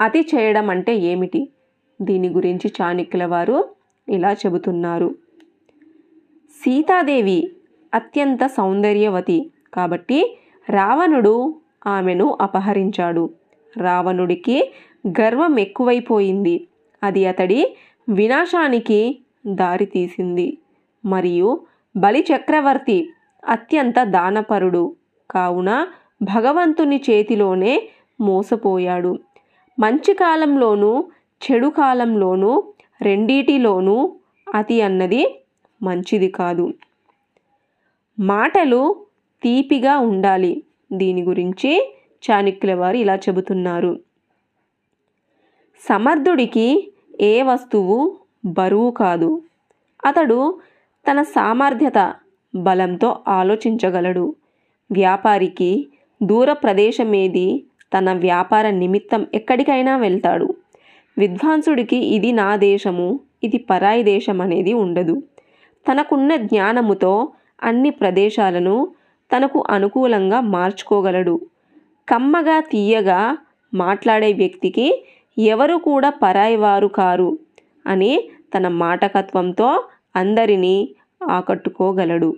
అతి చేయడం అంటే ఏమిటి? దీని గురించి చాణక్యుల వారు ఇలా చెబుతున్నారు. సీతాదేవి అత్యంత సౌందర్యవతి కాబట్టి రావణుడు ఆమెను అపహరించాడు. రావణుడికి గర్వం ఎక్కువైపోయింది. అది అతడి వినాశానికి దారితీసింది మరియు బలి చక్రవర్తి అత్యంత దానపరుడు. కావున భగవంతుని చేతిలోనే మోసపోయాడు. మంచి కాలంలోనూ చెడు కాలంలోనూ రెండిటిలోనూ అతి అన్నది మంచిది కాదు. మాటలు తీపిగా ఉండాలి. దీని గురించి చాణక్యుల వారు ఇలా చెబుతున్నారు. సమర్థుడికి ఏ వస్తువు బరువు కాదు. అతడు తన సామర్థ్యత బలంతో ఆలోచించగలడు. వ్యాపారికి దూర ప్రదేశమేది తన వ్యాపార నిమిత్తం ఎక్కడికైనా వెళ్తాడు. విద్వాంసుడికి ఇది నా దేశము ఇది పరాయి దేశం అనేది ఉండదు. తనకున్న జ్ఞానముతో అన్ని ప్రదేశాలను తనకు అనుకూలంగా మార్చుకోగలడు. కమ్మగా తీయగా మాట్లాడే వ్యక్తికి ఎవరు కూడా పరాయివారు కారు అని తన మాటకత్వంతో అందరినీ ఆకట్టుకోగలడు.